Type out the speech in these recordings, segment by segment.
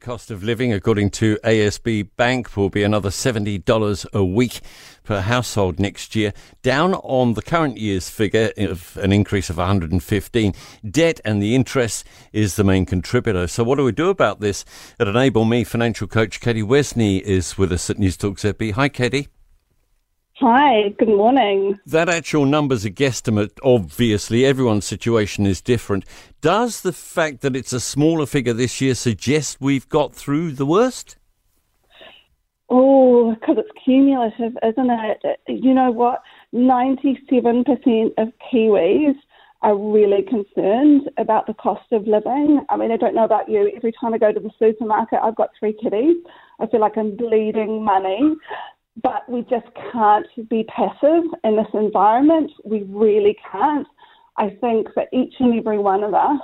Cost of living, according to ASB Bank, will be another $70 a week per household next year, down on the current year's figure of an increase of 115. Debt and the interest is the main contributor. So, what do we do about this? At Enable Me, financial coach Katie Wesney is with us at News Talk ZB. Hi, Katie. Hi, good morning. That actual number's a guesstimate. Obviously, everyone's situation is different. Does the fact that it's a smaller figure this year suggest we've got through the worst? Oh, because it's cumulative, isn't it? You know what? 97% of Kiwis are really concerned about the cost of living. I mean, I don't know about you. Every time I go to the supermarket, I've got three kiddies. I feel like I'm bleeding money but we just can't be passive in this environment. We really can't. I think that each and every one of us,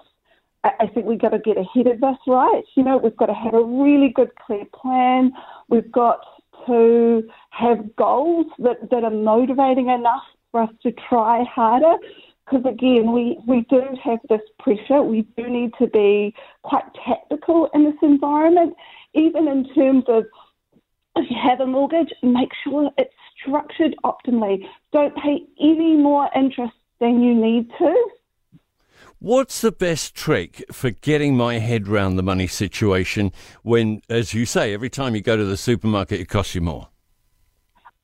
I think we've got to get ahead of this, right? You know, we've got to have a really good, clear plan. We've got to have goals that, that are motivating enough for us to try harder. Because again, we, we do have this pressure. We do need to be quite tactical in this environment, even in terms of if you have a mortgage, make sure it's structured optimally. Don't pay any more interest than you need to. What's the best trick for getting my head round the money situation when, as you say, every time you go to the supermarket, it costs you more?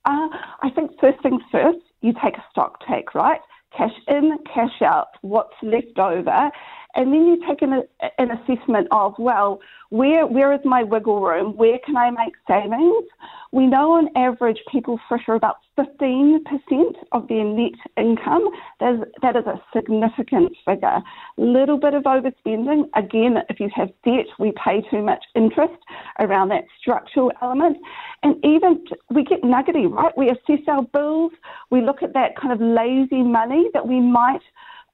Uh, I think first things first, you take a stock take, right? Cash in, cash out, what's left over. And then you take an, an assessment of, well, where where is my wiggle room? Where can I make savings? We know on average people fritter about 15% of their net income. That is, that is a significant figure. Little bit of overspending. Again, if you have debt, we pay too much interest around that structural element. And even we get nuggety, right? We assess our bills. We look at that kind of lazy money that we might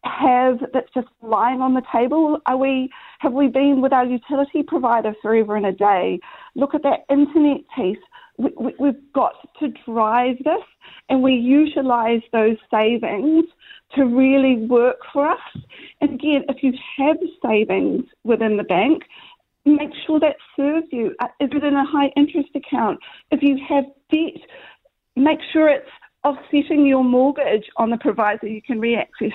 have that's just lying on the table? Are we have we been with our utility provider forever and a day? Look at that internet piece. We, we, we've got to drive this, and we utilise those savings to really work for us. And again, if you have savings within the bank, make sure that serves you. Uh, is it in a high interest account? If you have debt, make sure it's offsetting your mortgage on the provider you can reaccess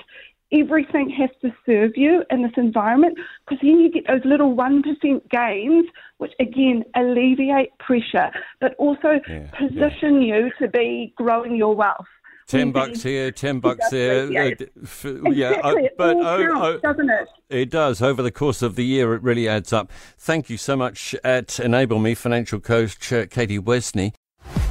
everything has to serve you in this environment because then you get those little 1% gains, which again alleviate pressure, but also yeah, position yeah. you to be growing your wealth. Ten bucks here, ten bucks there. Yeah, uh, yeah uh, but oh, counts, oh, doesn't it? It does. Over the course of the year, it really adds up. Thank you so much at Enable Me financial coach uh, Katie Wesney.